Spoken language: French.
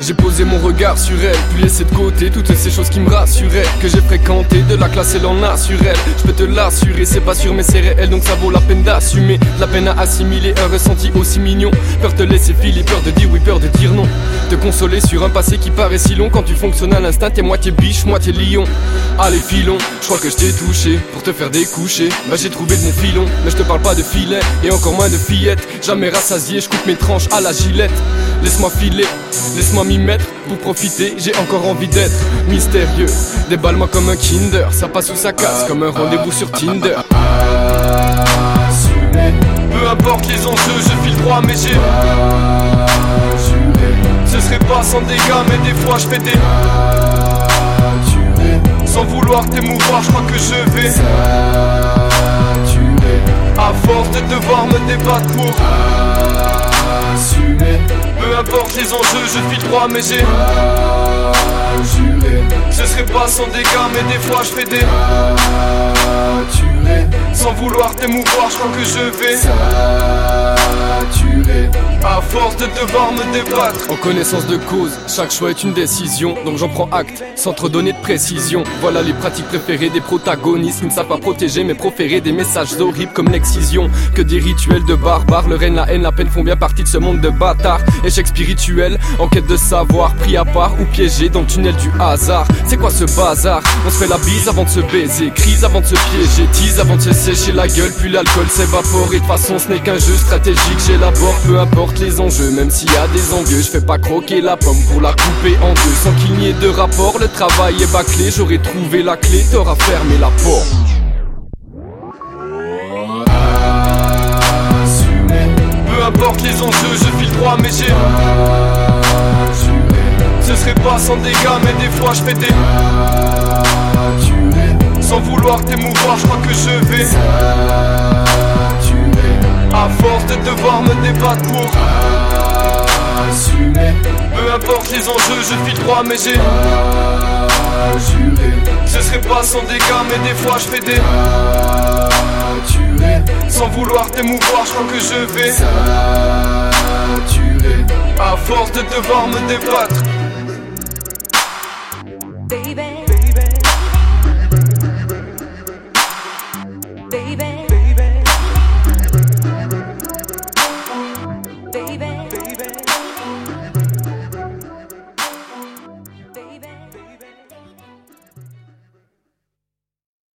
J'ai posé mon regard sur elle, puis laissé de côté toutes ces choses qui me rassuraient. Que j'ai fréquenté, de la classe et l'en naturel. Je peux te l'assurer, c'est pas sûr mais c'est réel, donc ça vaut la peine d'assumer. La peine à assimiler un ressenti aussi mignon. Peur de laisser filer, peur de dire oui, peur de dire non. Te consoler sur un passé qui paraît si long quand tu fonctionnes à l'instinct, t'es moitié biche, moitié lion. Allez filons, je crois que je t'ai touché pour te faire découcher. Bah j'ai trouvé de mon filon, mais je te parle pas de filet et encore moins de fillettes. Jamais rassasié, je coupe mes tranches à la gilette. Laisse-moi filer, laisse-moi m'y mettre pour profiter. J'ai encore envie d'être mystérieux. Déballe-moi comme un Kinder, ça passe ou ça casse comme un rendez-vous sur Tinder. Peu importe les enjeux, je file droit, mais j'ai. Ce serait pas sans dégâts, mais des fois je fais des. Sans vouloir t'émouvoir, je crois que je vais. À force de devoir me débattre pour. Peu importe les enjeux, je file droit, mais j'ai. Ce pas sans dégâts, mais des fois je fais des. Sans vouloir t'émouvoir, je crois que je vais. En connaissance de cause, chaque choix est une décision. Donc j'en prends acte, sans trop donner de précision. Voilà les pratiques préférées des protagonistes qui ne savent pas protéger, mais proférer des messages horribles comme l'excision. Que des rituels de barbares, le règne, la haine, la peine font bien partie de ce monde de bâtards. Échec spirituel, en quête de savoir, pris à part ou piégé dans le tunnel du hasard. C'est quoi ce bazar? On se fait la bise avant de se baiser, crise avant de se piéger, tease avant de se sécher la gueule, puis l'alcool s'évapore. Et de façon, ce n'est qu'un jeu stratégique, j'élabore, peu importe les même s'il y a des envieux, je fais pas croquer la pomme pour la couper en deux. Sans qu'il n'y ait de rapport, le travail est bâclé, j'aurais trouvé la clé, t'auras fermé la porte. Peu importe les enjeux, je file droit, mais j'ai. Ce serait pas sans dégâts, mais des fois je fais des. Sans vouloir t'émouvoir, je crois que je vais. À force de devoir me débattre pour. Peu importe les enjeux, je file droit, mais j'ai. Ce serait pas sans dégâts, mais des fois je fais des. Sans vouloir t'émouvoir, je crois que je vais. À force de devoir me débattre. baby.